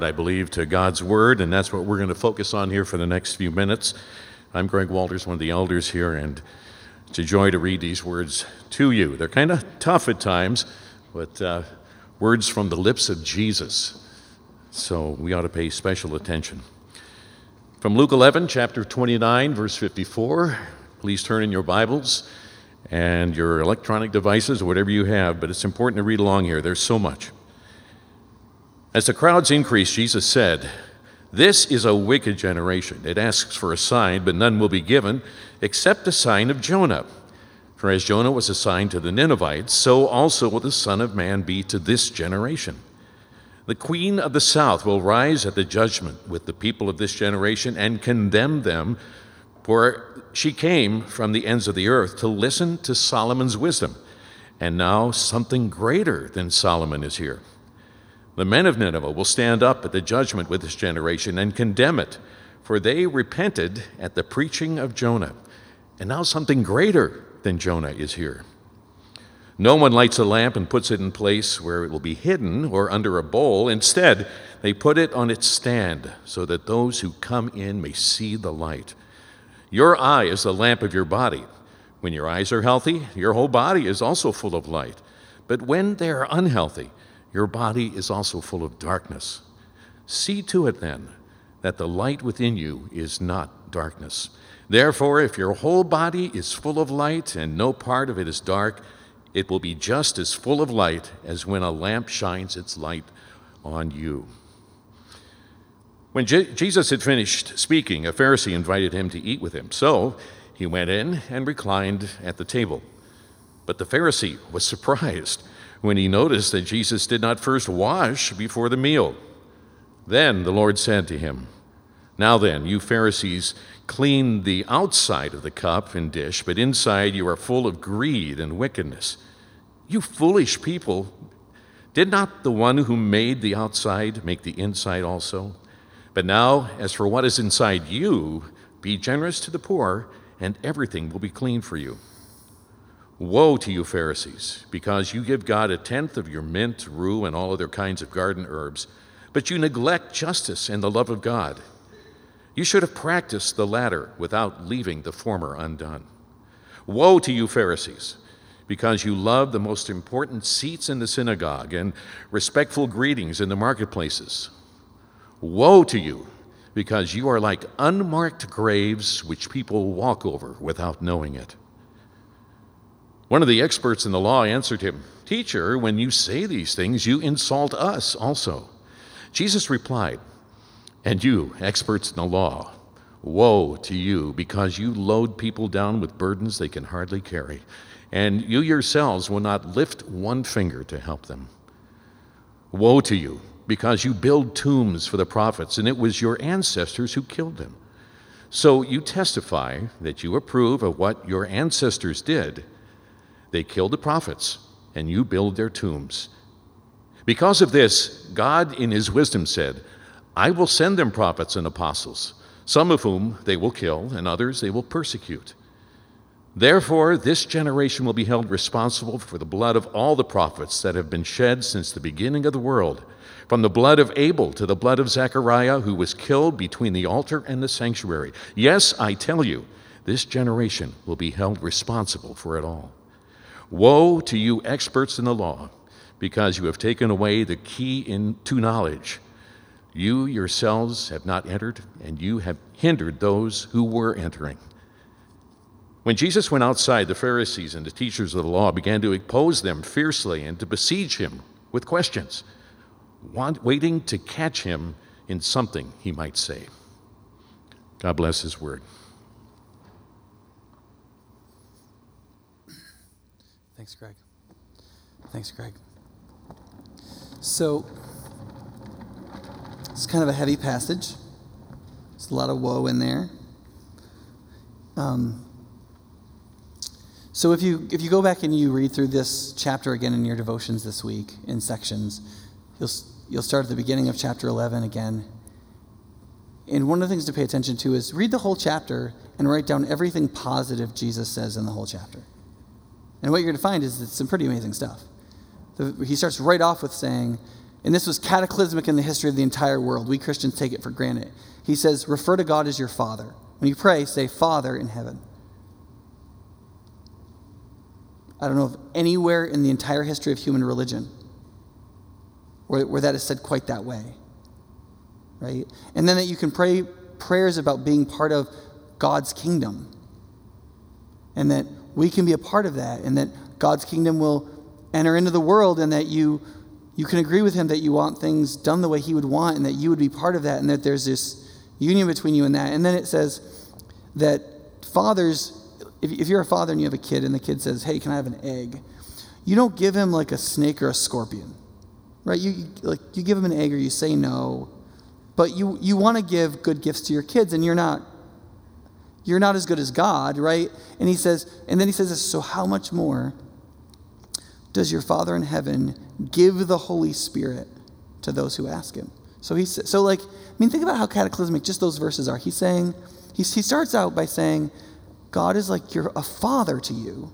heart, I believe, to God's Word, and that's what we're going to focus on here for the next few minutes. I'm Greg Walters, one of the elders here, and it's a joy to read these words to you. They're kind of tough at times, but uh, words from the lips of Jesus. So we ought to pay special attention. From Luke 11, chapter 29, verse 54, please turn in your Bibles and your electronic devices, whatever you have, but it's important to read along here. There's so much. As the crowds increased, Jesus said, This is a wicked generation. It asks for a sign, but none will be given except the sign of Jonah. For as Jonah was a sign to the Ninevites, so also will the Son of Man be to this generation. The queen of the south will rise at the judgment with the people of this generation and condemn them, for she came from the ends of the earth to listen to Solomon's wisdom. And now something greater than Solomon is here. The men of Nineveh will stand up at the judgment with this generation and condemn it, for they repented at the preaching of Jonah. And now something greater than Jonah is here. No one lights a lamp and puts it in place where it will be hidden or under a bowl. Instead, they put it on its stand so that those who come in may see the light. Your eye is the lamp of your body. When your eyes are healthy, your whole body is also full of light. But when they are unhealthy, your body is also full of darkness. See to it then that the light within you is not darkness. Therefore, if your whole body is full of light and no part of it is dark, it will be just as full of light as when a lamp shines its light on you. When Je- Jesus had finished speaking, a Pharisee invited him to eat with him. So he went in and reclined at the table. But the Pharisee was surprised when he noticed that Jesus did not first wash before the meal. Then the Lord said to him, Now then, you Pharisees clean the outside of the cup and dish, but inside you are full of greed and wickedness. You foolish people, did not the one who made the outside make the inside also? But now, as for what is inside you, be generous to the poor, and everything will be clean for you. Woe to you, Pharisees, because you give God a tenth of your mint, rue, and all other kinds of garden herbs, but you neglect justice and the love of God. You should have practiced the latter without leaving the former undone. Woe to you, Pharisees, because you love the most important seats in the synagogue and respectful greetings in the marketplaces. Woe to you, because you are like unmarked graves which people walk over without knowing it. One of the experts in the law answered him, Teacher, when you say these things, you insult us also. Jesus replied, And you, experts in the law, woe to you, because you load people down with burdens they can hardly carry, and you yourselves will not lift one finger to help them. Woe to you, because you build tombs for the prophets, and it was your ancestors who killed them. So you testify that you approve of what your ancestors did they killed the prophets, and you build their tombs. Because of this, God, in his wisdom, said, I will send them prophets and apostles, some of whom they will kill, and others they will persecute. Therefore, this generation will be held responsible for the blood of all the prophets that have been shed since the beginning of the world, from the blood of Abel to the blood of Zechariah, who was killed between the altar and the sanctuary. Yes, I tell you, this generation will be held responsible for it all. Woe to you, experts in the law, because you have taken away the key in, to knowledge. You yourselves have not entered, and you have hindered those who were entering. When Jesus went outside, the Pharisees and the teachers of the law began to oppose them fiercely and to besiege him with questions, want, waiting to catch him in something he might say. God bless his word. Thanks, Greg. Thanks, Greg. So, it's kind of a heavy passage. There's a lot of woe in there. Um, so if you if you go back and you read through this chapter again in your devotions this week in sections, you'll you'll start at the beginning of chapter 11 again. And one of the things to pay attention to is read the whole chapter and write down everything positive Jesus says in the whole chapter. And what you're going to find is it's some pretty amazing stuff. The, he starts right off with saying, and this was cataclysmic in the history of the entire world. We Christians take it for granted. He says, refer to God as your Father. When you pray, say, Father in heaven. I don't know of anywhere in the entire history of human religion where, where that is said quite that way. Right? And then that you can pray prayers about being part of God's kingdom. And that we can be a part of that, and that God's kingdom will enter into the world, and that you, you can agree with Him that you want things done the way He would want, and that you would be part of that, and that there's this union between you and that. And then it says that fathers, if, if you're a father and you have a kid, and the kid says, Hey, can I have an egg? You don't give him like a snake or a scorpion, right? You, like, you give him an egg or you say no, but you, you want to give good gifts to your kids, and you're not you're not as good as God, right? And he says, and then he says this, so how much more does your Father in heaven give the Holy Spirit to those who ask him? So he's so like, I mean, think about how cataclysmic just those verses are. He's saying, he, he starts out by saying, God is like you're a father to you.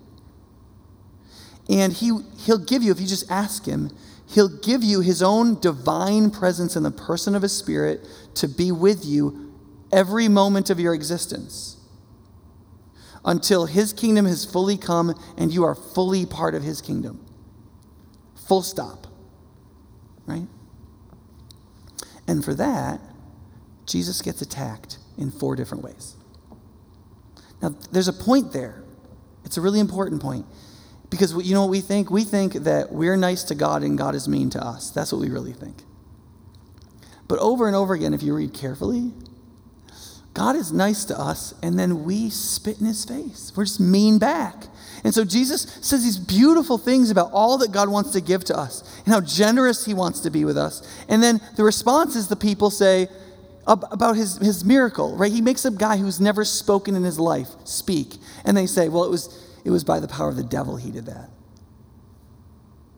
And he, he'll give you, if you just ask him, he'll give you his own divine presence in the person of his spirit to be with you every moment of your existence until his kingdom has fully come and you are fully part of his kingdom. Full stop. Right? And for that, Jesus gets attacked in four different ways. Now, there's a point there. It's a really important point. Because you know what we think? We think that we're nice to God and God is mean to us. That's what we really think. But over and over again, if you read carefully, God is nice to us, and then we spit in his face. We're just mean back. And so Jesus says these beautiful things about all that God wants to give to us and how generous he wants to be with us. And then the response is the people say about his, his miracle, right? He makes a guy who's never spoken in his life speak. And they say, well, it was, it was by the power of the devil he did that.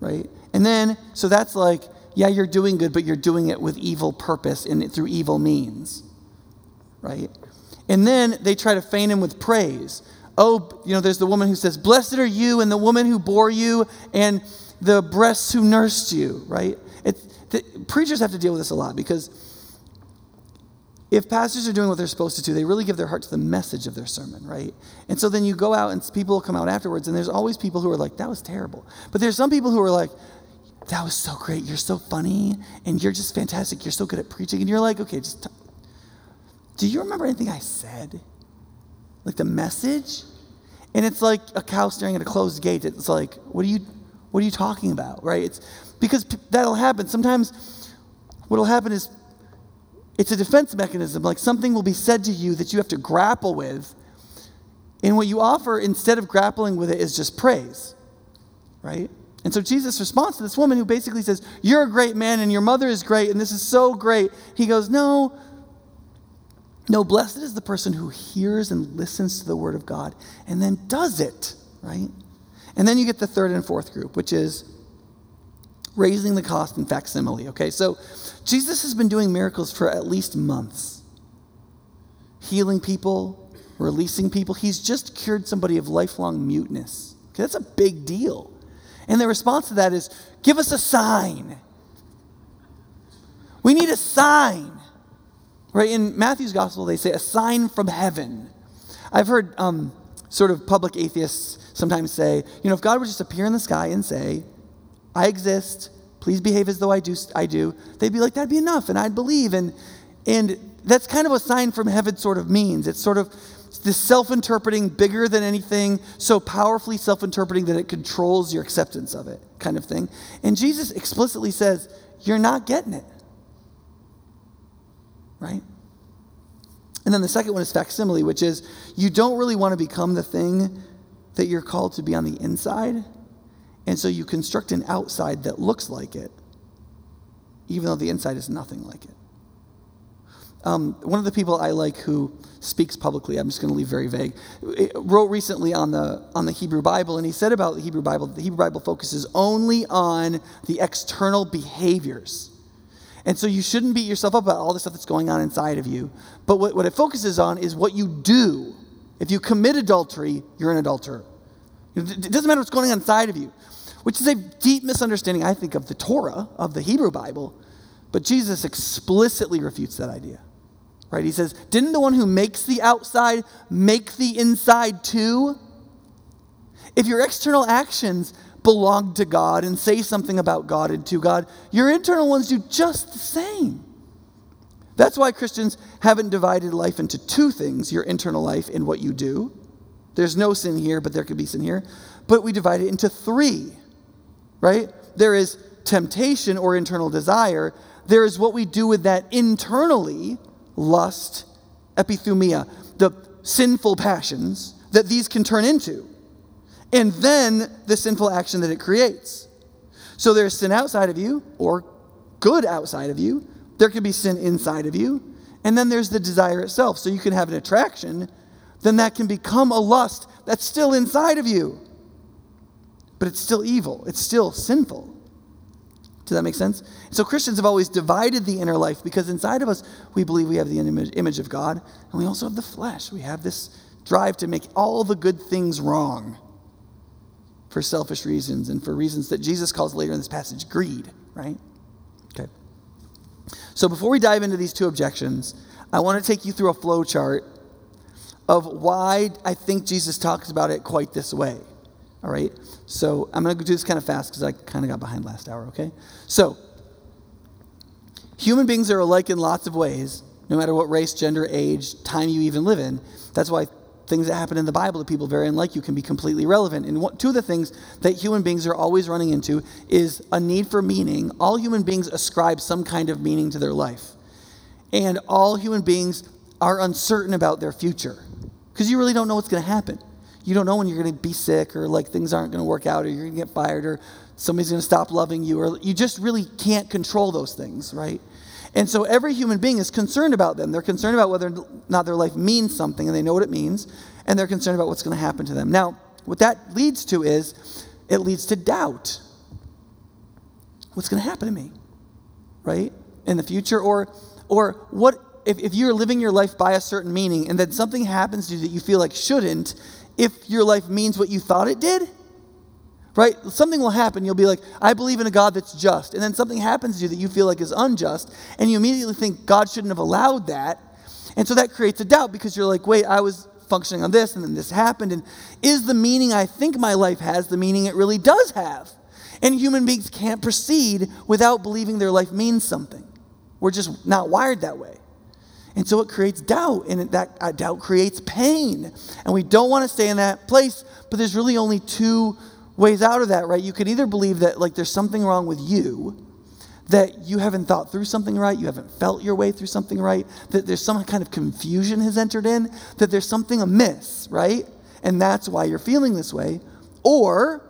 Right? And then, so that's like, yeah, you're doing good, but you're doing it with evil purpose and through evil means right? And then they try to feign him with praise. Oh, you know, there's the woman who says, Blessed are you, and the woman who bore you, and the breasts who nursed you, right? It, the, preachers have to deal with this a lot because if pastors are doing what they're supposed to do, they really give their heart to the message of their sermon, right? And so then you go out and people come out afterwards, and there's always people who are like, that was terrible. But there's some people who are like, that was so great. You're so funny, and you're just fantastic. You're so good at preaching. And you're like, okay, just t- do you remember anything I said? Like the message? And it's like a cow staring at a closed gate. It's like, what are you, what are you talking about, right? It's because that'll happen. Sometimes what'll happen is it's a defense mechanism. Like something will be said to you that you have to grapple with. And what you offer instead of grappling with it is just praise, right? And so Jesus responds to this woman who basically says, You're a great man and your mother is great and this is so great. He goes, No, no, blessed is the person who hears and listens to the word of God and then does it, right? And then you get the third and fourth group, which is raising the cost in facsimile. Okay, so Jesus has been doing miracles for at least months, healing people, releasing people. He's just cured somebody of lifelong muteness. Okay, that's a big deal. And the response to that is give us a sign. We need a sign. Right? In Matthew's gospel, they say a sign from heaven. I've heard um, sort of public atheists sometimes say, you know, if God would just appear in the sky and say, I exist, please behave as though I do, I do, they'd be like, that'd be enough, and I'd believe. And, and that's kind of what sign from heaven sort of means. It's sort of this self interpreting, bigger than anything, so powerfully self interpreting that it controls your acceptance of it, kind of thing. And Jesus explicitly says, You're not getting it right? And then the second one is facsimile, which is you don't really want to become the thing that you're called to be on the inside. And so you construct an outside that looks like it, even though the inside is nothing like it. Um, one of the people I like who speaks publicly, I'm just going to leave very vague, wrote recently on the, on the Hebrew Bible, and he said about the Hebrew Bible, the Hebrew Bible focuses only on the external behaviors and so you shouldn't beat yourself up about all the stuff that's going on inside of you. But what, what it focuses on is what you do. If you commit adultery, you're an adulterer. It doesn't matter what's going on inside of you. which is a deep misunderstanding, I think, of the Torah, of the Hebrew Bible. But Jesus explicitly refutes that idea. Right? He says, Didn't the one who makes the outside make the inside too? If your external actions belong to God and say something about God and to God, your internal ones do just the same. That's why Christians haven't divided life into two things your internal life and what you do. There's no sin here, but there could be sin here. But we divide it into three, right? There is temptation or internal desire. There is what we do with that internally lust, epithumia, the sinful passions that these can turn into. And then the sinful action that it creates. So there's sin outside of you or good outside of you there could be sin inside of you. And then there's the desire itself. So you can have an attraction, then that can become a lust that's still inside of you. But it's still evil, it's still sinful. Does that make sense? So Christians have always divided the inner life because inside of us, we believe we have the image of God, and we also have the flesh. We have this drive to make all the good things wrong for selfish reasons and for reasons that Jesus calls later in this passage greed, right? Okay. So before we dive into these two objections, I want to take you through a flow chart of why I think Jesus talks about it quite this way. All right? So I'm going to do this kind of fast because I kind of got behind last hour, okay? So, human beings are alike in lots of ways, no matter what race, gender, age, time you even live in. That's why things that happen in the Bible to people very unlike you can be completely relevant. And what, two of the things that human beings are always running into is a need for meaning. All human beings ascribe some kind of meaning to their life. And all human beings are uncertain about their future because you really don't know what's going to happen. You don't know when you're going to be sick or like things aren't going to work out or you're going to get fired or somebody's going to stop loving you or you just really can't control those things, right? And so every human being is concerned about them. They're concerned about whether or not their life means something, and they know what it means, and they're concerned about what's going to happen to them. Now, what that leads to is it leads to doubt. What's going to happen to me? Right? In the future? Or, or what if, if you're living your life by a certain meaning and then something happens to you that you feel like shouldn't, if your life means what you thought it did? Right? Something will happen. You'll be like, I believe in a God that's just. And then something happens to you that you feel like is unjust. And you immediately think God shouldn't have allowed that. And so that creates a doubt because you're like, wait, I was functioning on this and then this happened. And is the meaning I think my life has the meaning it really does have? And human beings can't proceed without believing their life means something. We're just not wired that way. And so it creates doubt, and that doubt creates pain. And we don't want to stay in that place, but there's really only two ways out of that, right? You can either believe that like there's something wrong with you, that you haven't thought through something right, you haven't felt your way through something right, that there's some kind of confusion has entered in, that there's something amiss, right? And that's why you're feeling this way. Or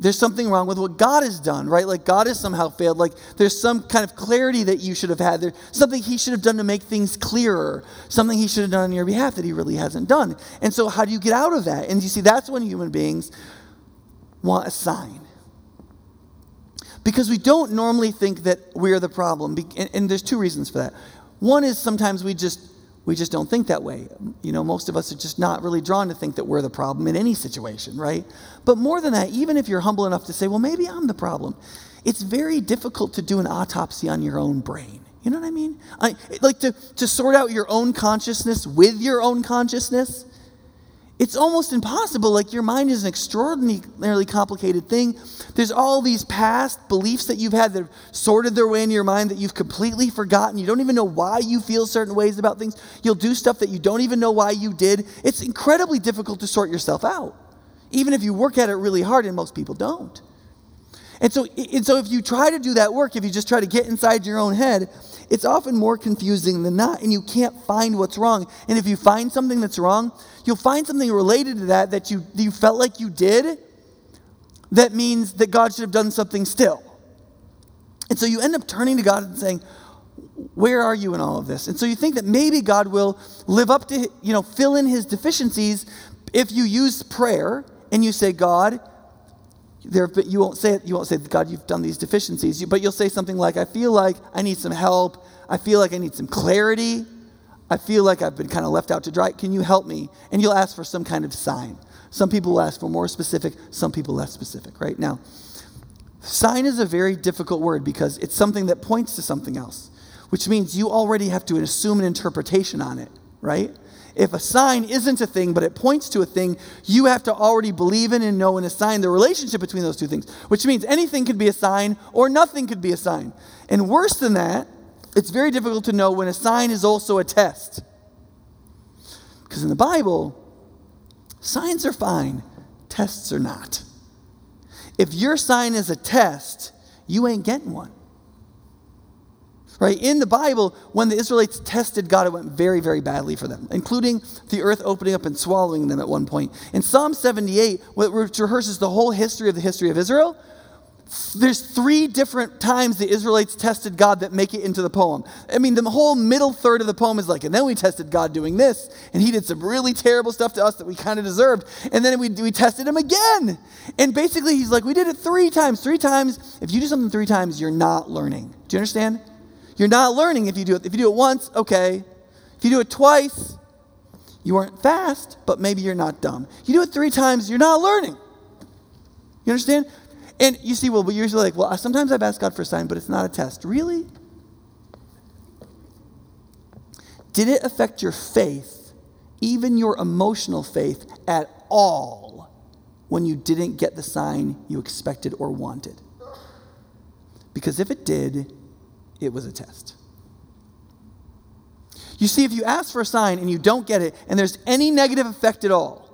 there's something wrong with what God has done, right? Like God has somehow failed. Like there's some kind of clarity that you should have had. There's something He should have done to make things clearer, something He should have done on your behalf that He really hasn't done. And so, how do you get out of that? And you see, that's when human beings want a sign. Because we don't normally think that we're the problem. And, and there's two reasons for that. One is sometimes we just we just don't think that way. You know, most of us are just not really drawn to think that we're the problem in any situation, right? But more than that, even if you're humble enough to say, well, maybe I'm the problem, it's very difficult to do an autopsy on your own brain. You know what I mean? I, like to, to sort out your own consciousness with your own consciousness it's almost impossible. Like your mind is an extraordinarily complicated thing. There's all these past beliefs that you've had that have sorted their way into your mind that you've completely forgotten. You don't even know why you feel certain ways about things. You'll do stuff that you don't even know why you did. It's incredibly difficult to sort yourself out, even if you work at it really hard, and most people don't. And so, and so if you try to do that work, if you just try to get inside your own head, it's often more confusing than not, and you can't find what's wrong. And if you find something that's wrong, you'll find something related to that that you, you felt like you did that means that God should have done something still. And so you end up turning to God and saying, Where are you in all of this? And so you think that maybe God will live up to, you know, fill in his deficiencies if you use prayer and you say, God, there, but you won't say it, you won't say, God, you've done these deficiencies, but you'll say something like, I feel like I need some help. I feel like I need some clarity. I feel like I've been kind of left out to dry. Can you help me? And you'll ask for some kind of sign. Some people will ask for more specific, some people less specific, right? Now, sign is a very difficult word because it's something that points to something else, which means you already have to assume an interpretation on it, right? If a sign isn't a thing, but it points to a thing, you have to already believe in and know and assign the relationship between those two things, which means anything could be a sign or nothing could be a sign. And worse than that, it's very difficult to know when a sign is also a test. Because in the Bible, signs are fine, tests are not. If your sign is a test, you ain't getting one. Right? In the Bible, when the Israelites tested God, it went very, very badly for them, including the earth opening up and swallowing them at one point. In Psalm 78, which rehearses the whole history of the history of Israel, there's three different times the Israelites tested God that make it into the poem. I mean, the whole middle third of the poem is like, and then we tested God doing this, and he did some really terrible stuff to us that we kind of deserved. And then we, we tested him again. And basically, he's like, we did it three times. Three times. If you do something three times, you're not learning. Do you understand? You're not learning if you do it. If you do it once, okay. If you do it twice, you weren't fast, but maybe you're not dumb. You do it three times, you're not learning. You understand? And you see, well, you're usually like, well, sometimes I've asked God for a sign, but it's not a test. Really? Did it affect your faith, even your emotional faith, at all when you didn't get the sign you expected or wanted? Because if it did, it was a test. You see, if you ask for a sign and you don't get it, and there's any negative effect at all,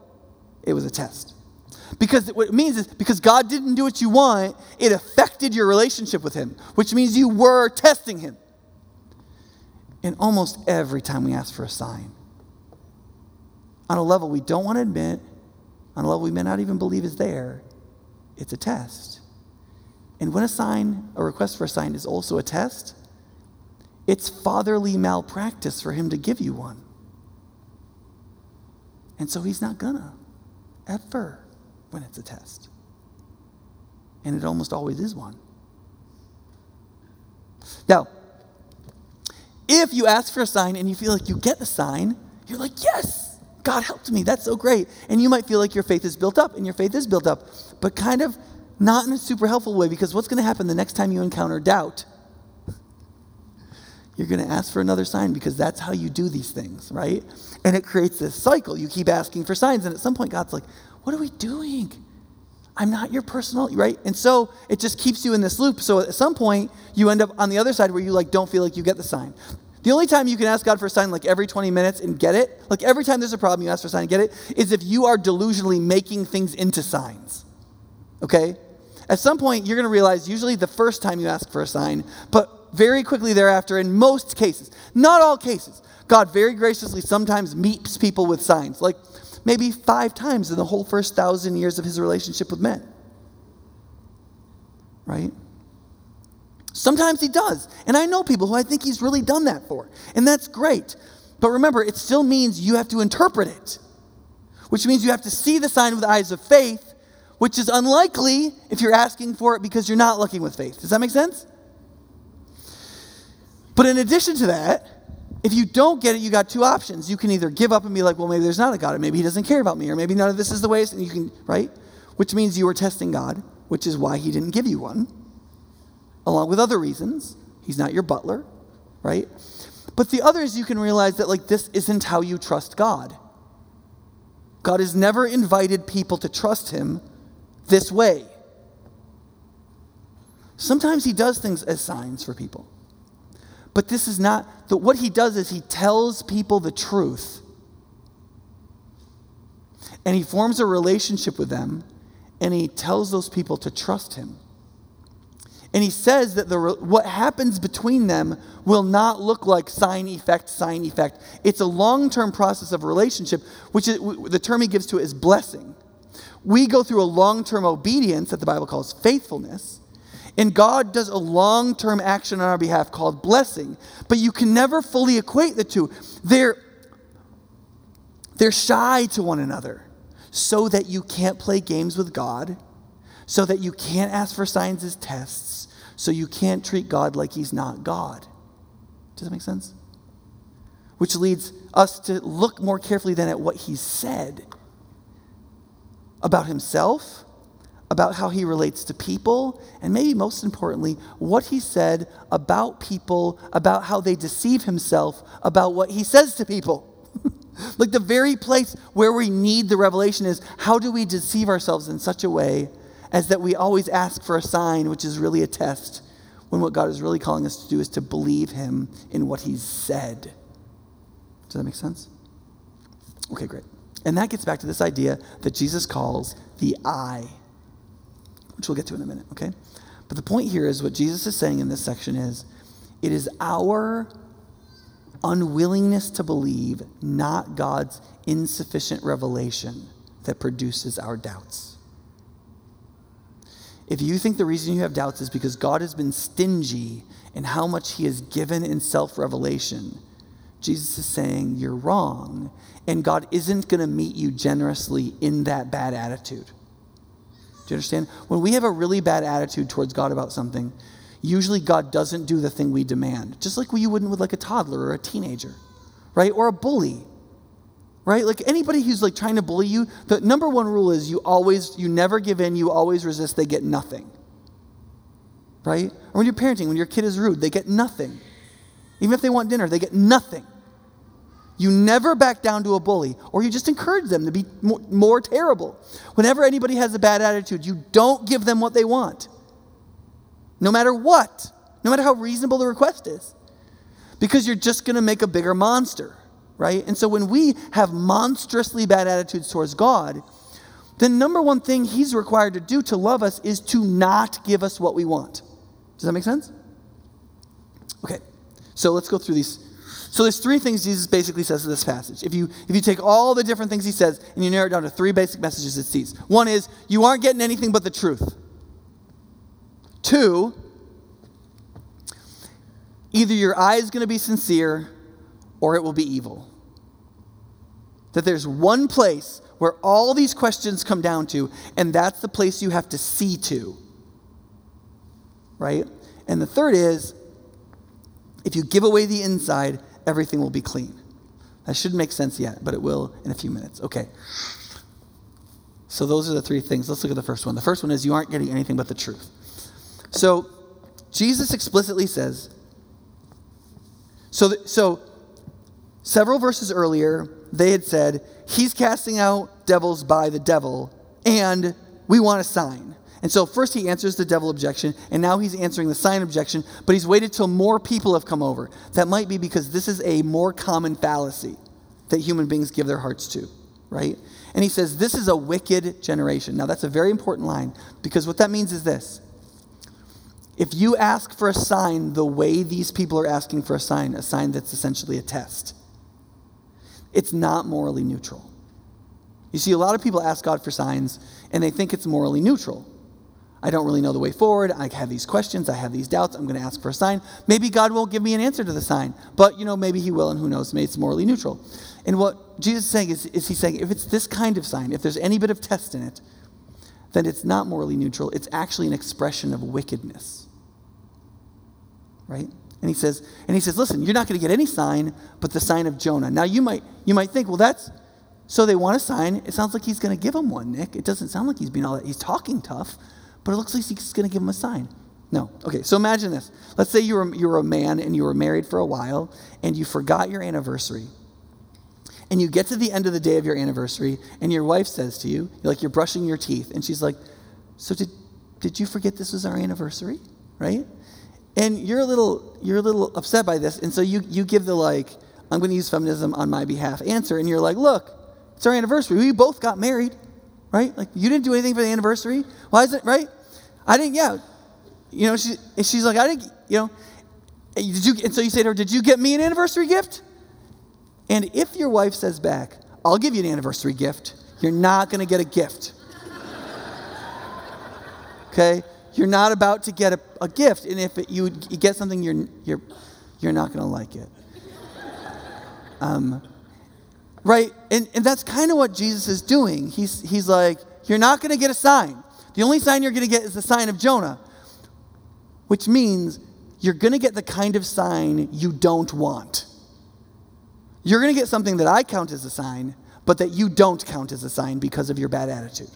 it was a test. Because what it means is because God didn't do what you want, it affected your relationship with Him, which means you were testing Him. And almost every time we ask for a sign, on a level we don't want to admit, on a level we may not even believe is there, it's a test. And when a sign, a request for a sign is also a test, it's fatherly malpractice for him to give you one. And so he's not gonna, ever, when it's a test. And it almost always is one. Now, if you ask for a sign and you feel like you get the sign, you're like, yes, God helped me. That's so great. And you might feel like your faith is built up, and your faith is built up. But kind of not in a super helpful way, because what's going to happen the next time you encounter doubt? You're going to ask for another sign because that's how you do these things, right? And it creates this cycle. You keep asking for signs, and at some point, God's like, What are we doing? I'm not your personal, right? And so it just keeps you in this loop. So at some point, you end up on the other side where you like don't feel like you get the sign. The only time you can ask God for a sign like every 20 minutes and get it, like every time there's a problem you ask for a sign and get it, is if you are delusionally making things into signs. Okay? At some point, you're going to realize, usually the first time you ask for a sign, but very quickly thereafter, in most cases, not all cases, God very graciously sometimes meets people with signs, like maybe five times in the whole first thousand years of his relationship with men. Right? Sometimes he does. And I know people who I think he's really done that for. And that's great. But remember, it still means you have to interpret it, which means you have to see the sign with the eyes of faith which is unlikely if you're asking for it because you're not looking with faith. Does that make sense? But in addition to that, if you don't get it, you got two options. You can either give up and be like, well, maybe there's not a God, or maybe he doesn't care about me, or maybe none of this is the way, and you can, right? Which means you were testing God, which is why he didn't give you one, along with other reasons. He's not your butler, right? But the other is you can realize that, like, this isn't how you trust God. God has never invited people to trust him this way. Sometimes he does things as signs for people. But this is not, the, what he does is he tells people the truth. And he forms a relationship with them, and he tells those people to trust him. And he says that the, what happens between them will not look like sign effect, sign effect. It's a long term process of relationship, which is, the term he gives to it is blessing. We go through a long term obedience that the Bible calls faithfulness. And God does a long term action on our behalf called blessing. But you can never fully equate the two. They're, they're shy to one another so that you can't play games with God, so that you can't ask for signs as tests, so you can't treat God like He's not God. Does that make sense? Which leads us to look more carefully then at what He said about himself, about how he relates to people, and maybe most importantly, what he said about people, about how they deceive himself, about what he says to people. like the very place where we need the revelation is how do we deceive ourselves in such a way as that we always ask for a sign, which is really a test, when what God is really calling us to do is to believe him in what he's said. Does that make sense? Okay, great. And that gets back to this idea that Jesus calls the eye, which we'll get to in a minute, okay? But the point here is what Jesus is saying in this section is it is our unwillingness to believe, not God's insufficient revelation, that produces our doubts. If you think the reason you have doubts is because God has been stingy in how much he has given in self revelation, Jesus is saying you're wrong, and God isn't going to meet you generously in that bad attitude. Do you understand? When we have a really bad attitude towards God about something, usually God doesn't do the thing we demand, just like you wouldn't with like a toddler or a teenager, right? Or a bully, right? Like anybody who's like trying to bully you, the number one rule is you always, you never give in, you always resist, they get nothing, right? Or when you're parenting, when your kid is rude, they get nothing. Even if they want dinner, they get nothing. You never back down to a bully, or you just encourage them to be more, more, terrible. Whenever anybody has a bad attitude, you don't give them what they want, no matter what, no matter how reasonable the request is, because you're just going to make a bigger monster, right? And so when we have monstrously bad attitudes towards God, the number one thing He's required to do to love us is to not give us what we want. Does that make sense? Okay, so let's go through these so there's three things Jesus basically says in this passage. If you if you take all the different things he says and you narrow it down to three basic messages it sees. One is you aren't getting anything but the truth. Two, either your eye is going to be sincere or it will be evil. That there's one place where all these questions come down to, and that's the place you have to see to. Right? And the third is if you give away the inside, everything will be clean. That shouldn't make sense yet, but it will in a few minutes. Okay. So those are the three things. Let's look at the first one. The first one is you aren't getting anything but the truth. So Jesus explicitly says, so, so several verses earlier, they had said, He's casting out devils by the devil, and we want a sign. And so first he answers the devil objection, and now he's answering the sign objection, but he's waited till more people have come over. That might be because this is a more common fallacy that human beings give their hearts to, right? And he says, This is a wicked generation. Now that's a very important line because what that means is this. If you ask for a sign the way these people are asking for a sign, a sign that's essentially a test, it's not morally neutral. You see, a lot of people ask God for signs and they think it's morally neutral. I don't really know the way forward. I have these questions. I have these doubts. I'm going to ask for a sign. Maybe God won't give me an answer to the sign, but you know, maybe He will, and who knows? Maybe it's morally neutral. And what Jesus is saying is, is He's saying, if it's this kind of sign, if there's any bit of test in it, then it's not morally neutral. It's actually an expression of wickedness. Right? And he says, and he says, listen, you're not going to get any sign but the sign of Jonah. Now you might you might think, well, that's so they want a sign. It sounds like he's going to give them one, Nick. It doesn't sound like he's being all that. He's talking tough but it looks like he's going to give him a sign. No. Okay, so imagine this. Let's say you were, you were a man and you were married for a while and you forgot your anniversary. And you get to the end of the day of your anniversary and your wife says to you, like you're brushing your teeth, and she's like, So did, did you forget this was our anniversary? Right? And you're a little you're a little upset by this, and so you you give the like, I'm gonna use feminism on my behalf answer, and you're like, look, it's our anniversary. We both got married right? Like, you didn't do anything for the anniversary. Why is it, right? I didn't, yeah. You know, she, she's like, I didn't, you know, did you, and so you say to her, did you get me an anniversary gift? And if your wife says back, I'll give you an anniversary gift, you're not going to get a gift. okay? You're not about to get a, a gift. And if it, you, you, get something, you're, you're, you're not going to like it. Um, Right? And, and that's kind of what Jesus is doing. He's, he's like, You're not going to get a sign. The only sign you're going to get is the sign of Jonah, which means you're going to get the kind of sign you don't want. You're going to get something that I count as a sign, but that you don't count as a sign because of your bad attitude.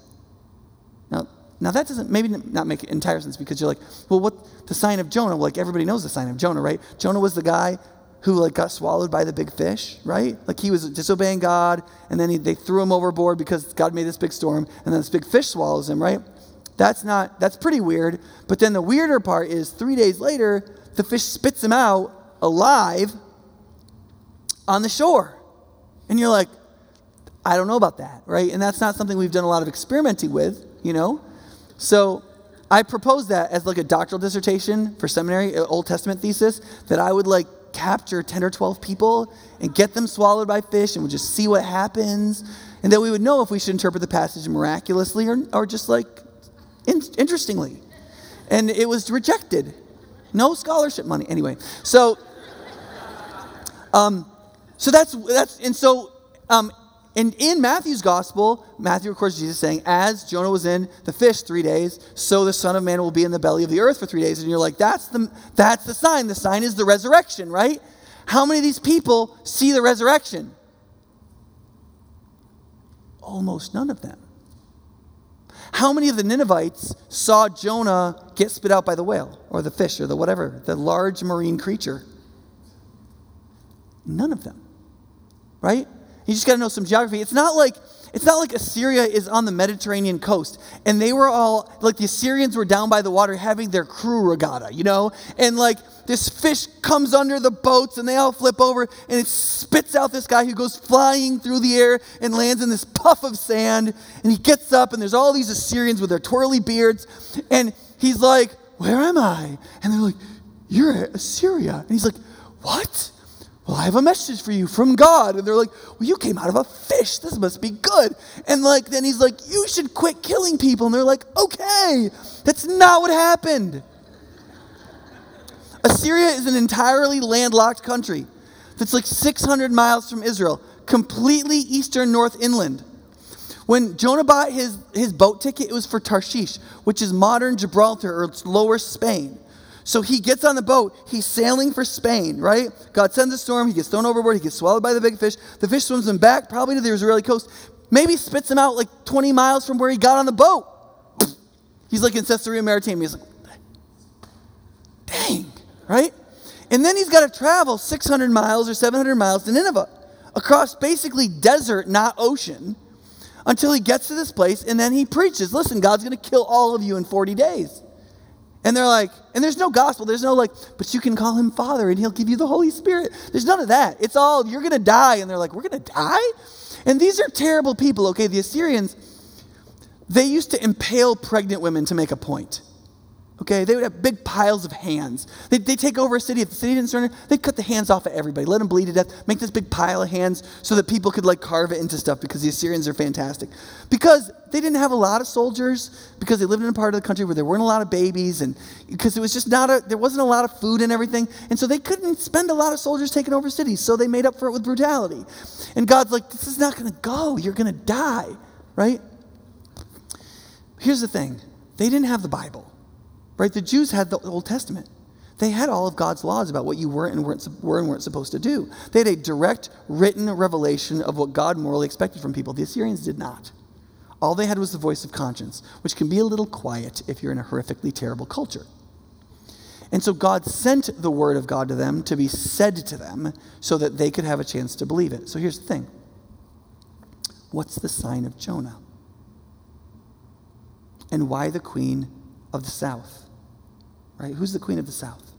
Now, now that doesn't maybe not make entire sense because you're like, well, what the sign of Jonah? Well, like everybody knows the sign of Jonah, right? Jonah was the guy who like got swallowed by the big fish, right? Like he was disobeying God, and then he, they threw him overboard because God made this big storm, and then this big fish swallows him, right? That's not that's pretty weird. But then the weirder part is three days later, the fish spits him out alive on the shore, and you're like, I don't know about that, right? And that's not something we've done a lot of experimenting with, you know. So I proposed that as like a doctoral dissertation for seminary, Old Testament thesis, that I would like capture 10 or 12 people and get them swallowed by fish and we'd just see what happens. And then we would know if we should interpret the passage miraculously or, or just like in, interestingly. And it was rejected. No scholarship money. Anyway, so, um, so that's, that's, and so, um, and in Matthew's gospel, Matthew records Jesus saying, As Jonah was in the fish three days, so the Son of Man will be in the belly of the earth for three days. And you're like, That's the, that's the sign. The sign is the resurrection, right? How many of these people see the resurrection? Almost none of them. How many of the Ninevites saw Jonah get spit out by the whale or the fish or the whatever, the large marine creature? None of them, right? You just got to know some geography. It's not like it's not like Assyria is on the Mediterranean coast and they were all like the Assyrians were down by the water having their crew regatta, you know? And like this fish comes under the boats and they all flip over and it spits out this guy who goes flying through the air and lands in this puff of sand and he gets up and there's all these Assyrians with their twirly beards and he's like, "Where am I?" And they're like, "You're Assyria." And he's like, "What?" Well, I have a message for you from God. And they're like, Well, you came out of a fish. This must be good. And like, then he's like, You should quit killing people. And they're like, Okay, that's not what happened. Assyria is an entirely landlocked country that's like 600 miles from Israel, completely eastern north inland. When Jonah bought his, his boat ticket, it was for Tarshish, which is modern Gibraltar or lower Spain. So he gets on the boat. He's sailing for Spain, right? God sends a storm. He gets thrown overboard. He gets swallowed by the big fish. The fish swims him back, probably to the Israeli coast. Maybe spits him out like 20 miles from where he got on the boat. He's like in Caesarea Maritima. He's like, dang, right? And then he's got to travel 600 miles or 700 miles to Nineveh across basically desert, not ocean, until he gets to this place and then he preaches listen, God's going to kill all of you in 40 days. And they're like, and there's no gospel. There's no like, but you can call him Father and he'll give you the Holy Spirit. There's none of that. It's all, you're going to die. And they're like, we're going to die? And these are terrible people, okay? The Assyrians, they used to impale pregnant women to make a point. Okay, they would have big piles of hands. They they take over a city. If the city didn't surrender, they'd cut the hands off of everybody, let them bleed to death, make this big pile of hands so that people could like carve it into stuff because the Assyrians are fantastic. Because they didn't have a lot of soldiers, because they lived in a part of the country where there weren't a lot of babies, and because it was just not a, there wasn't a lot of food and everything. And so they couldn't spend a lot of soldiers taking over cities. So they made up for it with brutality. And God's like, this is not going to go. You're going to die, right? Here's the thing they didn't have the Bible. Right? The Jews had the Old Testament. They had all of God's laws about what you weren't and weren't, were and weren't supposed to do. They had a direct written revelation of what God morally expected from people. The Assyrians did not. All they had was the voice of conscience, which can be a little quiet if you're in a horrifically terrible culture. And so God sent the word of God to them to be said to them so that they could have a chance to believe it. So here's the thing what's the sign of Jonah? And why the queen of the south? Right? Who's the queen of the south?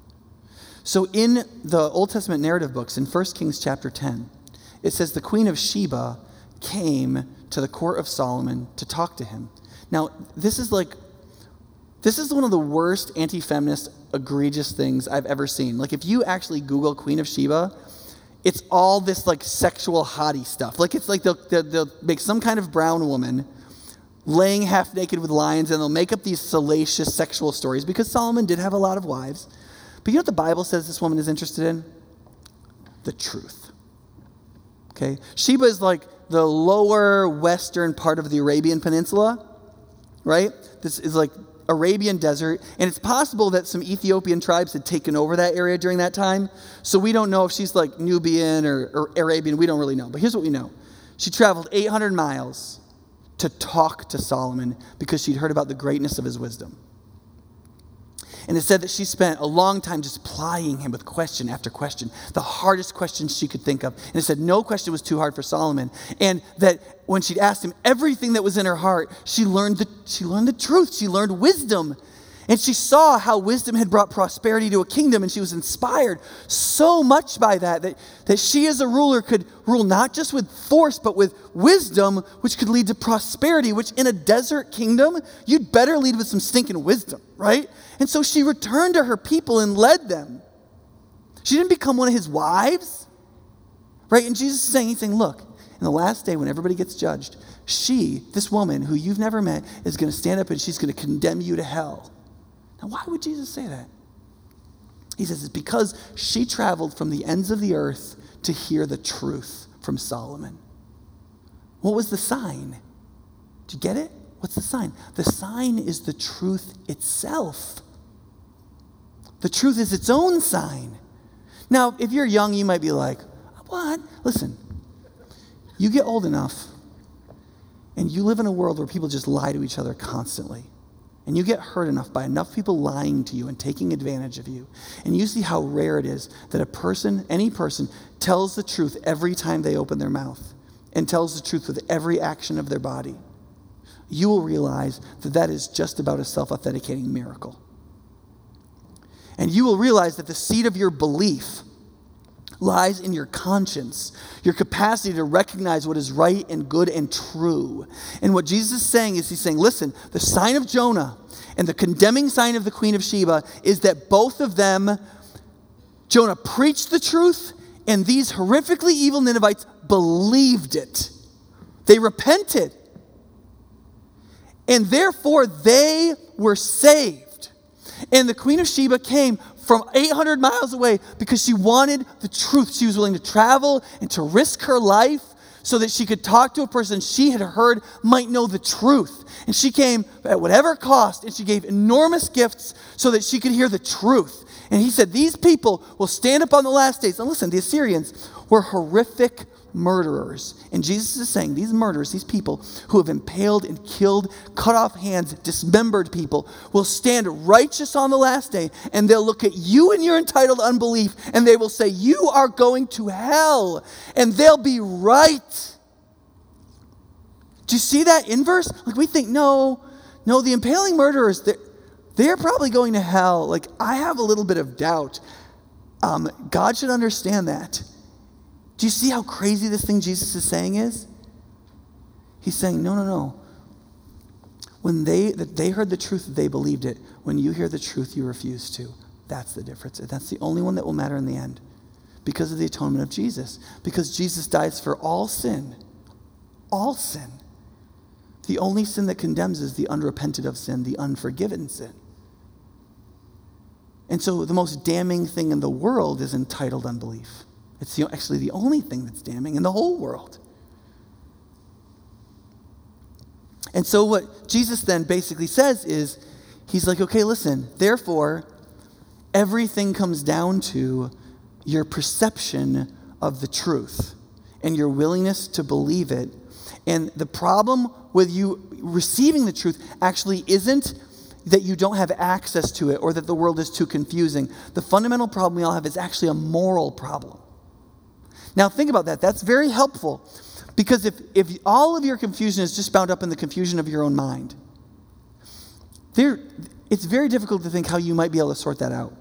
So in the Old Testament narrative books, in 1 Kings chapter 10, it says the queen of Sheba came to the court of Solomon to talk to him. Now, this is like, this is one of the worst anti feminist, egregious things I've ever seen. Like, if you actually Google Queen of Sheba, it's all this like sexual hottie stuff. Like, it's like they'll, they'll, they'll make some kind of brown woman laying half naked with lions, and they'll make up these salacious sexual stories because Solomon did have a lot of wives. But you know what the Bible says this woman is interested in? The truth. Okay? Sheba is like the lower western part of the Arabian Peninsula, right? This is like Arabian desert, and it's possible that some Ethiopian tribes had taken over that area during that time. So we don't know if she's like Nubian or, or Arabian. We don't really know. But here's what we know she traveled 800 miles to talk to Solomon because she'd heard about the greatness of his wisdom. And it said that she spent a long time just plying him with question after question, the hardest questions she could think of. And it said no question was too hard for Solomon. And that when she'd asked him everything that was in her heart, she learned the, she learned the truth. She learned wisdom. And she saw how wisdom had brought prosperity to a kingdom, and she was inspired so much by that, that that she as a ruler could rule not just with force, but with wisdom, which could lead to prosperity, which in a desert kingdom, you'd better lead with some stinking wisdom, right? And so she returned to her people and led them. She didn't become one of his wives, right? And Jesus is saying, He's saying, look, in the last day when everybody gets judged, she, this woman who you've never met, is going to stand up and she's going to condemn you to hell. Now, why would Jesus say that? He says it's because she traveled from the ends of the earth to hear the truth from Solomon. What was the sign? Do you get it? What's the sign? The sign is the truth itself. The truth is its own sign. Now, if you're young, you might be like, what? Listen, you get old enough and you live in a world where people just lie to each other constantly and you get hurt enough by enough people lying to you and taking advantage of you, and you see how rare it is that a person, any person, tells the truth every time they open their mouth and tells the truth with every action of their body, you will realize that that is just about a self authenticating miracle. And you will realize that the seed of your belief lies in your conscience, your capacity to recognize what is right and good and true. And what Jesus is saying is, He's saying, listen, the sign of Jonah and the condemning sign of the Queen of Sheba is that both of them, Jonah preached the truth, and these horrifically evil Ninevites believed it. They repented. And therefore, they were saved. And the Queen of Sheba came from 800 miles away because she wanted the truth. She was willing to travel and to risk her life so that she could talk to a person she had heard might know the truth. And she came at whatever cost and she gave enormous gifts so that she could hear the truth. And he said, These people will stand up on the last days. And listen, the Assyrians were horrific murderers. And Jesus is saying these murderers, these people who have impaled and killed, cut off hands, dismembered people, will stand righteous on the last day and they'll look at you and your entitled unbelief and they will say, You are going to hell. And they'll be right. Do you see that inverse? Like we think, no, no, the impaling murderers, they're, they're probably going to hell. Like I have a little bit of doubt. Um, God should understand that. Do you see how crazy this thing Jesus is saying is? He's saying, no, no, no. When they, that they heard the truth, they believed it. When you hear the truth, you refuse to. That's the difference. That's the only one that will matter in the end because of the atonement of Jesus. Because Jesus dies for all sin. All sin. The only sin that condemns is the unrepented of sin, the unforgiven sin. And so the most damning thing in the world is entitled unbelief. It's the, actually the only thing that's damning in the whole world. And so, what Jesus then basically says is, He's like, okay, listen, therefore, everything comes down to your perception of the truth and your willingness to believe it. And the problem with you receiving the truth actually isn't that you don't have access to it or that the world is too confusing. The fundamental problem we all have is actually a moral problem. Now, think about that. That's very helpful because if, if all of your confusion is just bound up in the confusion of your own mind, there, it's very difficult to think how you might be able to sort that out.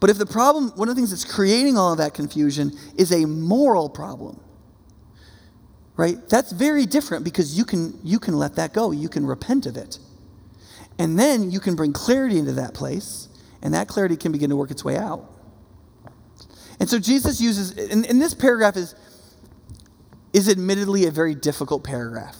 But if the problem, one of the things that's creating all of that confusion is a moral problem, right? That's very different because you can, you can let that go. You can repent of it. And then you can bring clarity into that place, and that clarity can begin to work its way out. And so Jesus uses, and, and this paragraph is, is admittedly a very difficult paragraph.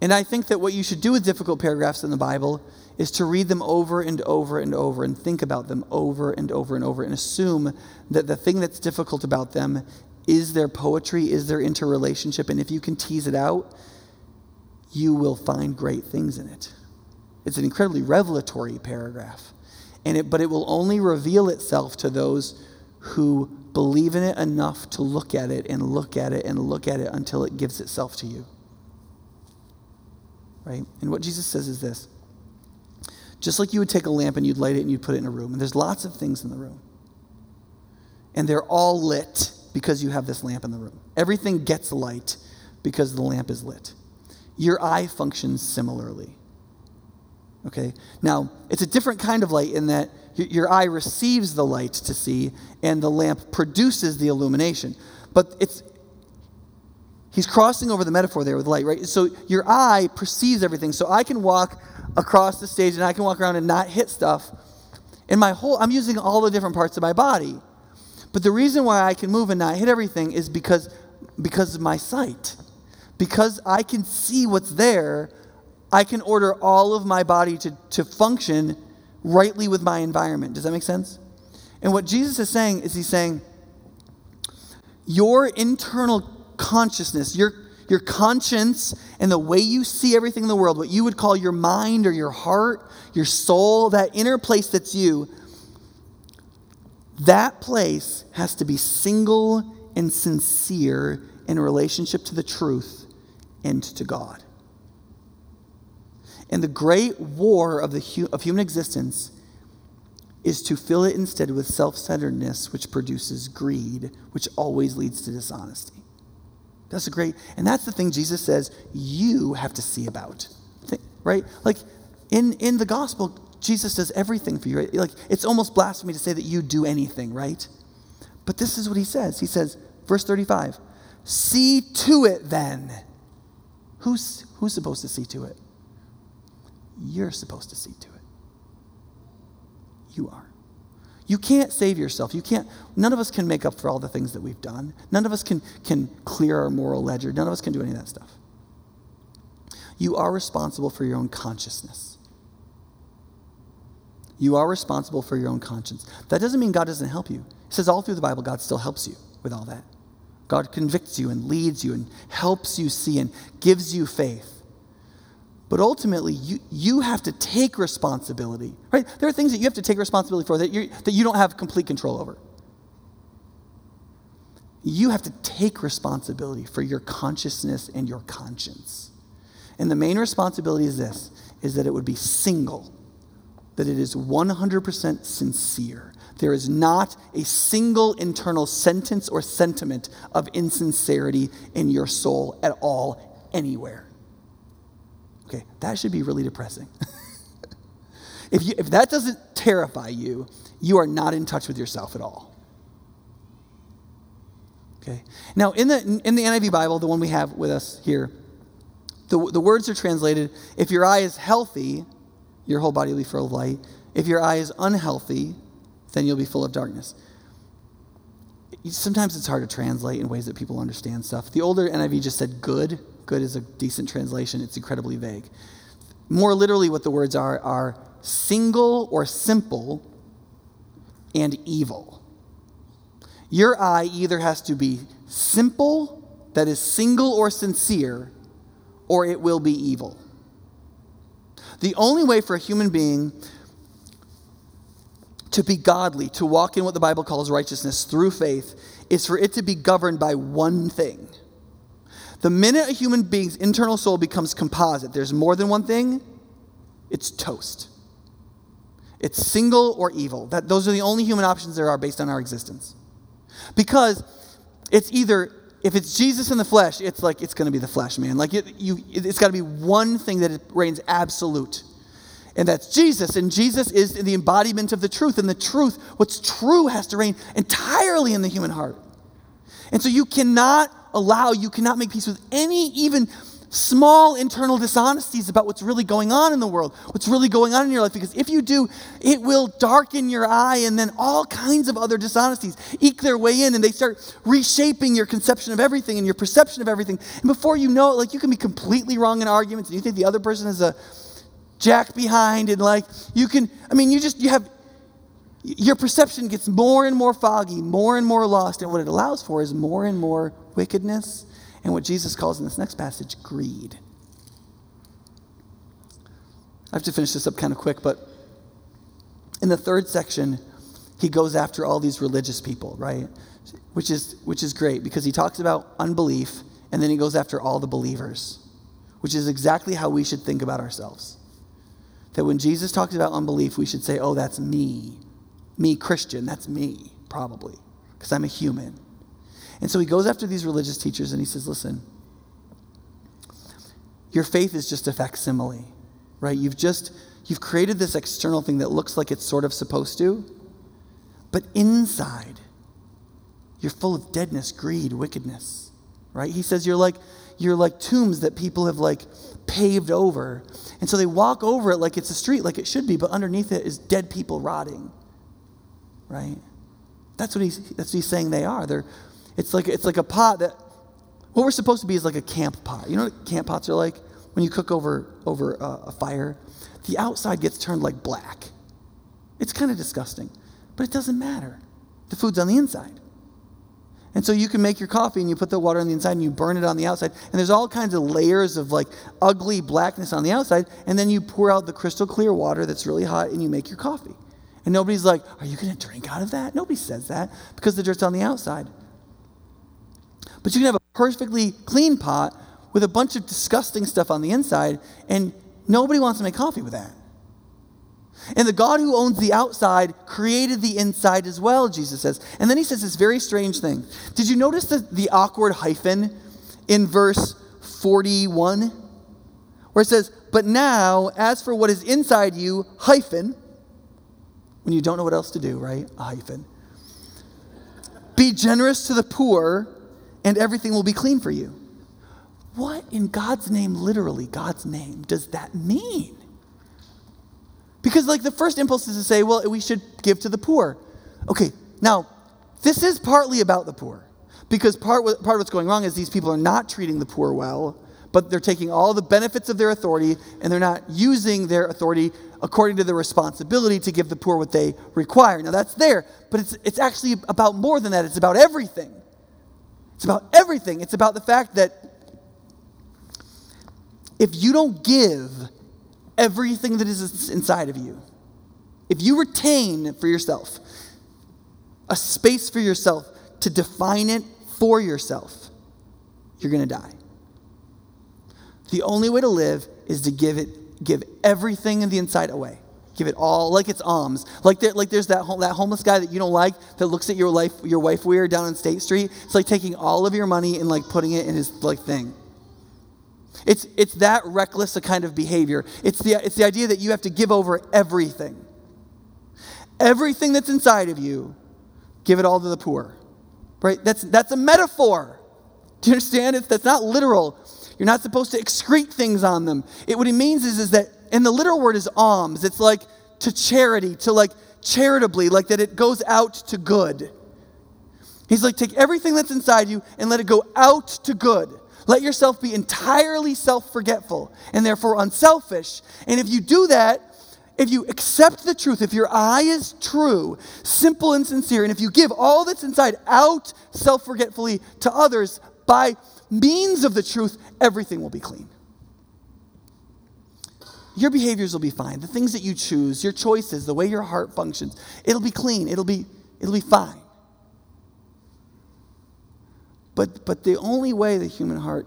And I think that what you should do with difficult paragraphs in the Bible is to read them over and over and over and think about them over and over and over and assume that the thing that's difficult about them is their poetry, is their interrelationship. And if you can tease it out, you will find great things in it. It's an incredibly revelatory paragraph. And it, but it will only reveal itself to those who believe in it enough to look at it and look at it and look at it until it gives itself to you. right? And what Jesus says is this just like you would take a lamp and you'd light it and you'd put it in a room, and there's lots of things in the room, and they're all lit because you have this lamp in the room. Everything gets light because the lamp is lit. Your eye functions similarly. Okay? Now, it's a different kind of light in that your eye receives the light to see, and the lamp produces the illumination. But it's he's crossing over the metaphor there with light, right? So your eye perceives everything. So I can walk across the stage and I can walk around and not hit stuff. And my whole I'm using all the different parts of my body. But the reason why I can move and not hit everything is because because of my sight. Because I can see what's there, I can order all of my body to, to function rightly with my environment. Does that make sense? And what Jesus is saying is he's saying, your internal consciousness, your, your conscience, and the way you see everything in the world, what you would call your mind or your heart, your soul, that inner place that's you, that place has to be single and sincere in relationship to the truth and to God. And the great war of, the, of human existence is to fill it instead with self centeredness, which produces greed, which always leads to dishonesty. That's a great, and that's the thing Jesus says you have to see about, right? Like in, in the gospel, Jesus does everything for you. Right? Like it's almost blasphemy to say that you do anything, right? But this is what he says. He says, verse 35, see to it then. Who's, who's supposed to see to it? You're supposed to see to it. You are. You can't save yourself. You can't, none of us can make up for all the things that we've done. None of us can, can clear our moral ledger. None of us can do any of that stuff. You are responsible for your own consciousness. You are responsible for your own conscience. That doesn't mean God doesn't help you. It says all through the Bible, God still helps you with all that. God convicts you and leads you and helps you see and gives you faith. But ultimately, you, you have to take responsibility, right? There are things that you have to take responsibility for that, you that you don't have complete control over. You have to take responsibility for your consciousness and your conscience. And the main responsibility is this, is that it would be single, that it is 100% sincere. There is not a single internal sentence or sentiment of insincerity in your soul at all, anywhere. Okay, that should be really depressing. if, you, if that doesn't terrify you, you are not in touch with yourself at all. Okay. Now, in the, in the NIV Bible, the one we have with us here, the, the words are translated if your eye is healthy, your whole body will be full of light. If your eye is unhealthy, then you'll be full of darkness. Sometimes it's hard to translate in ways that people understand stuff. The older NIV just said good, Good is a decent translation, it's incredibly vague. More literally, what the words are are single or simple and evil. Your eye either has to be simple, that is single or sincere, or it will be evil. The only way for a human being to be godly, to walk in what the Bible calls righteousness through faith, is for it to be governed by one thing the minute a human being's internal soul becomes composite, there's more than one thing, it's toast. It's single or evil. That, those are the only human options there are based on our existence. Because it's either, if it's Jesus in the flesh, it's like it's going to be the flesh, man. Like it, you, it's got to be one thing that reigns absolute. And that's Jesus. And Jesus is the embodiment of the truth. And the truth, what's true, has to reign entirely in the human heart. And so you cannot allow, you cannot make peace with any even small internal dishonesties about what's really going on in the world, what's really going on in your life. Because if you do, it will darken your eye, and then all kinds of other dishonesties eke their way in, and they start reshaping your conception of everything and your perception of everything. And before you know it, like you can be completely wrong in arguments, and you think the other person is a jack behind, and like you can, I mean, you just, you have your perception gets more and more foggy, more and more lost, and what it allows for is more and more wickedness and what Jesus calls in this next passage greed. I have to finish this up kind of quick, but in the third section, he goes after all these religious people, right? Which is, which is great because he talks about unbelief and then he goes after all the believers. which is exactly how we should think about ourselves. That when Jesus talks about unbelief, we should say, oh, that's me. Me, Christian, that's me, probably, because I'm a human. And so he goes after these religious teachers and he says, listen, your faith is just a facsimile, right? You've just, you've created this external thing that looks like it's sort of supposed to, but inside, you're full of deadness, greed, wickedness, right? He says you're like, you're like tombs that people have like paved over. And so they walk over it like it's a street, like it should be, but underneath it is dead people rotting, right? That's what he's, that's what he's saying they are. They're, it's, like, it's like a pot that, what we're supposed to be is like a camp pot. You know what camp pots are like? When you cook over, over a, a fire, the outside gets turned like black. It's kind of disgusting, but it doesn't matter. The food's on the inside. And so you can make your coffee and you put the water on the inside and you burn it on the outside. And there's all kinds of layers of like ugly blackness on the outside. And then you pour out the crystal clear water that's really hot and you make your coffee. And nobody's like, Are you going to drink out of that? Nobody says that because the dirt's on the outside. But you can have a perfectly clean pot with a bunch of disgusting stuff on the inside, and nobody wants to make coffee with that. And the God who owns the outside created the inside as well, Jesus says. And then he says this very strange thing. Did you notice the, the awkward hyphen in verse 41? Where it says, But now, as for what is inside you, hyphen, when you don't know what else to do, right? A hyphen. Be generous to the poor, and everything will be clean for you. What in God's name, literally, God's name, does that mean? Because, like, the first impulse is to say, well, we should give to the poor. Okay, now, this is partly about the poor. Because part, part of what's going wrong is these people are not treating the poor well, but they're taking all the benefits of their authority and they're not using their authority according to their responsibility to give the poor what they require. Now, that's there, but it's, it's actually about more than that. It's about everything. It's about everything. It's about the fact that if you don't give everything that is inside of you. If you retain for yourself a space for yourself to define it for yourself, you're going to die. The only way to live is to give it, give everything in the inside away. Give it all like it's alms. Like, there, like there's that, that homeless guy that you don't like that looks at your, life, your wife weird down on State Street. It's like taking all of your money and like putting it in his like thing. It's, it's that reckless a kind of behavior. It's the, it's the idea that you have to give over everything. Everything that's inside of you, give it all to the poor. Right? That's, that's a metaphor. Do you understand? It's, that's not literal. You're not supposed to excrete things on them. It, what it means is, is that, and the literal word is alms. It's like to charity, to like charitably, like that it goes out to good. He's like, take everything that's inside you and let it go out to good. Let yourself be entirely self forgetful and therefore unselfish. And if you do that, if you accept the truth, if your eye is true, simple and sincere, and if you give all that's inside out self forgetfully to others by means of the truth, everything will be clean. Your behaviors will be fine. The things that you choose, your choices, the way your heart functions, it'll be clean. It'll be, it'll be fine. But, but the only way the human heart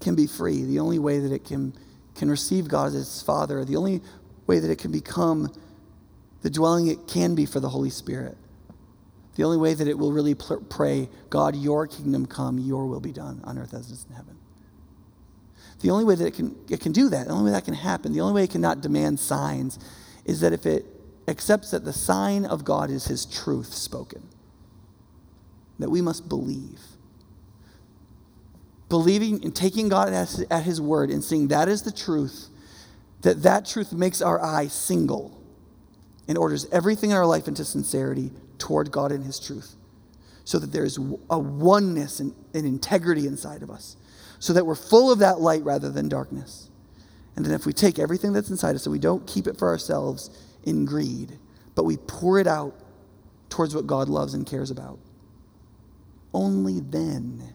can be free, the only way that it can, can receive God as its Father, the only way that it can become the dwelling it can be for the Holy Spirit, the only way that it will really pray, God, your kingdom come, your will be done on earth as it is in heaven. The only way that it can, it can do that, the only way that can happen, the only way it cannot demand signs is that if it accepts that the sign of God is his truth spoken that we must believe. Believing and taking God at his word and seeing that is the truth, that that truth makes our eye single and orders everything in our life into sincerity toward God and his truth. So that there's a oneness and, and integrity inside of us. So that we're full of that light rather than darkness. And then if we take everything that's inside us, so we don't keep it for ourselves in greed, but we pour it out towards what God loves and cares about only then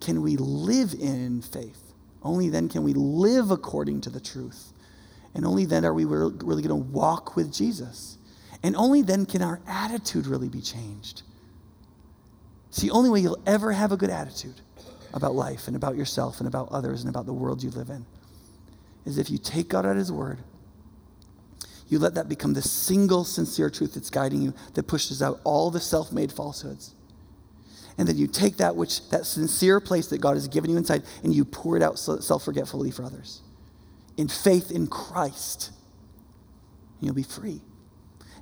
can we live in faith. Only then can we live according to the truth. And only then are we really going to walk with Jesus. And only then can our attitude really be changed. It's the only way you'll ever have a good attitude about life and about yourself and about others and about the world you live in is if you take God at His word, you let that become the single sincere truth that's guiding you, that pushes out all the self made falsehoods. And then you take that which that sincere place that God has given you inside and you pour it out self forgetfully for others. In faith in Christ. And you'll be free.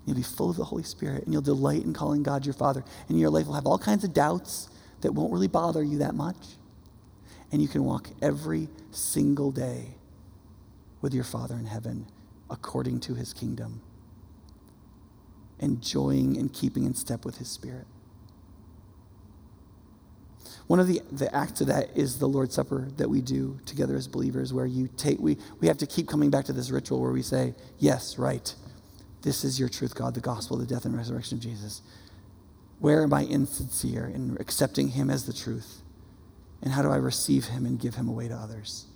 You'll be full of the Holy Spirit and you'll delight in calling God your Father. And your life will have all kinds of doubts that won't really bother you that much. And you can walk every single day with your Father in heaven according to his kingdom, enjoying and keeping in step with his Spirit. One of the, the acts of that is the Lord's Supper that we do together as believers, where you take, we, we have to keep coming back to this ritual where we say, Yes, right, this is your truth, God, the gospel, the death and resurrection of Jesus. Where am I insincere in accepting him as the truth? And how do I receive him and give him away to others?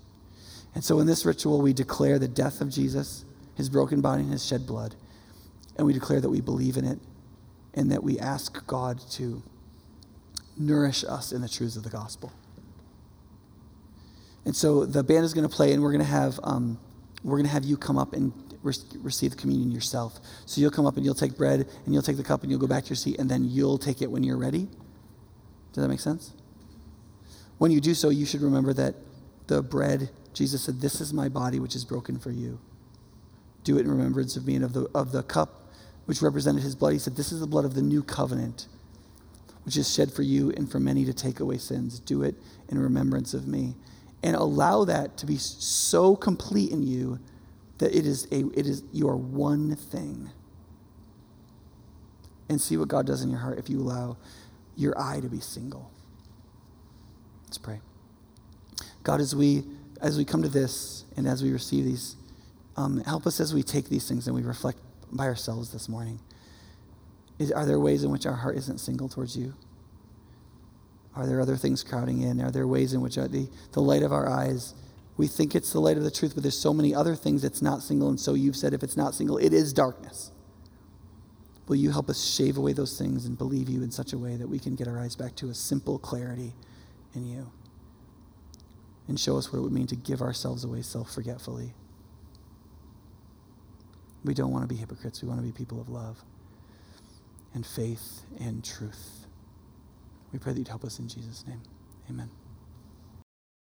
And so in this ritual, we declare the death of Jesus, his broken body, and his shed blood. And we declare that we believe in it and that we ask God to nourish us in the truths of the gospel. And so the band is going to play, and we're going to have um, we're going to have you come up and re- receive communion yourself. So you'll come up and you'll take bread and you'll take the cup and you'll go back to your seat, and then you'll take it when you're ready. Does that make sense? When you do so, you should remember that the bread, Jesus said, "This is my body, which is broken for you. Do it in remembrance of me." And of the of the cup, which represented His blood, He said, "This is the blood of the new covenant." which is shed for you and for many to take away sins. Do it in remembrance of me. And allow that to be so complete in you that it is, a, it is your one thing. And see what God does in your heart if you allow your eye to be single. Let's pray. God, as we as we come to this and as we receive these, um, help us as we take these things and we reflect by ourselves this morning. Is, are there ways in which our heart isn't single towards you? Are there other things crowding in? Are there ways in which the, the light of our eyes, we think it's the light of the truth, but there's so many other things that's not single, and so you've said if it's not single, it is darkness. Will you help us shave away those things and believe you in such a way that we can get our eyes back to a simple clarity in you? And show us what it would mean to give ourselves away self forgetfully. We don't want to be hypocrites, we want to be people of love and faith and truth. We pray that you'd help us in Jesus' name. Amen.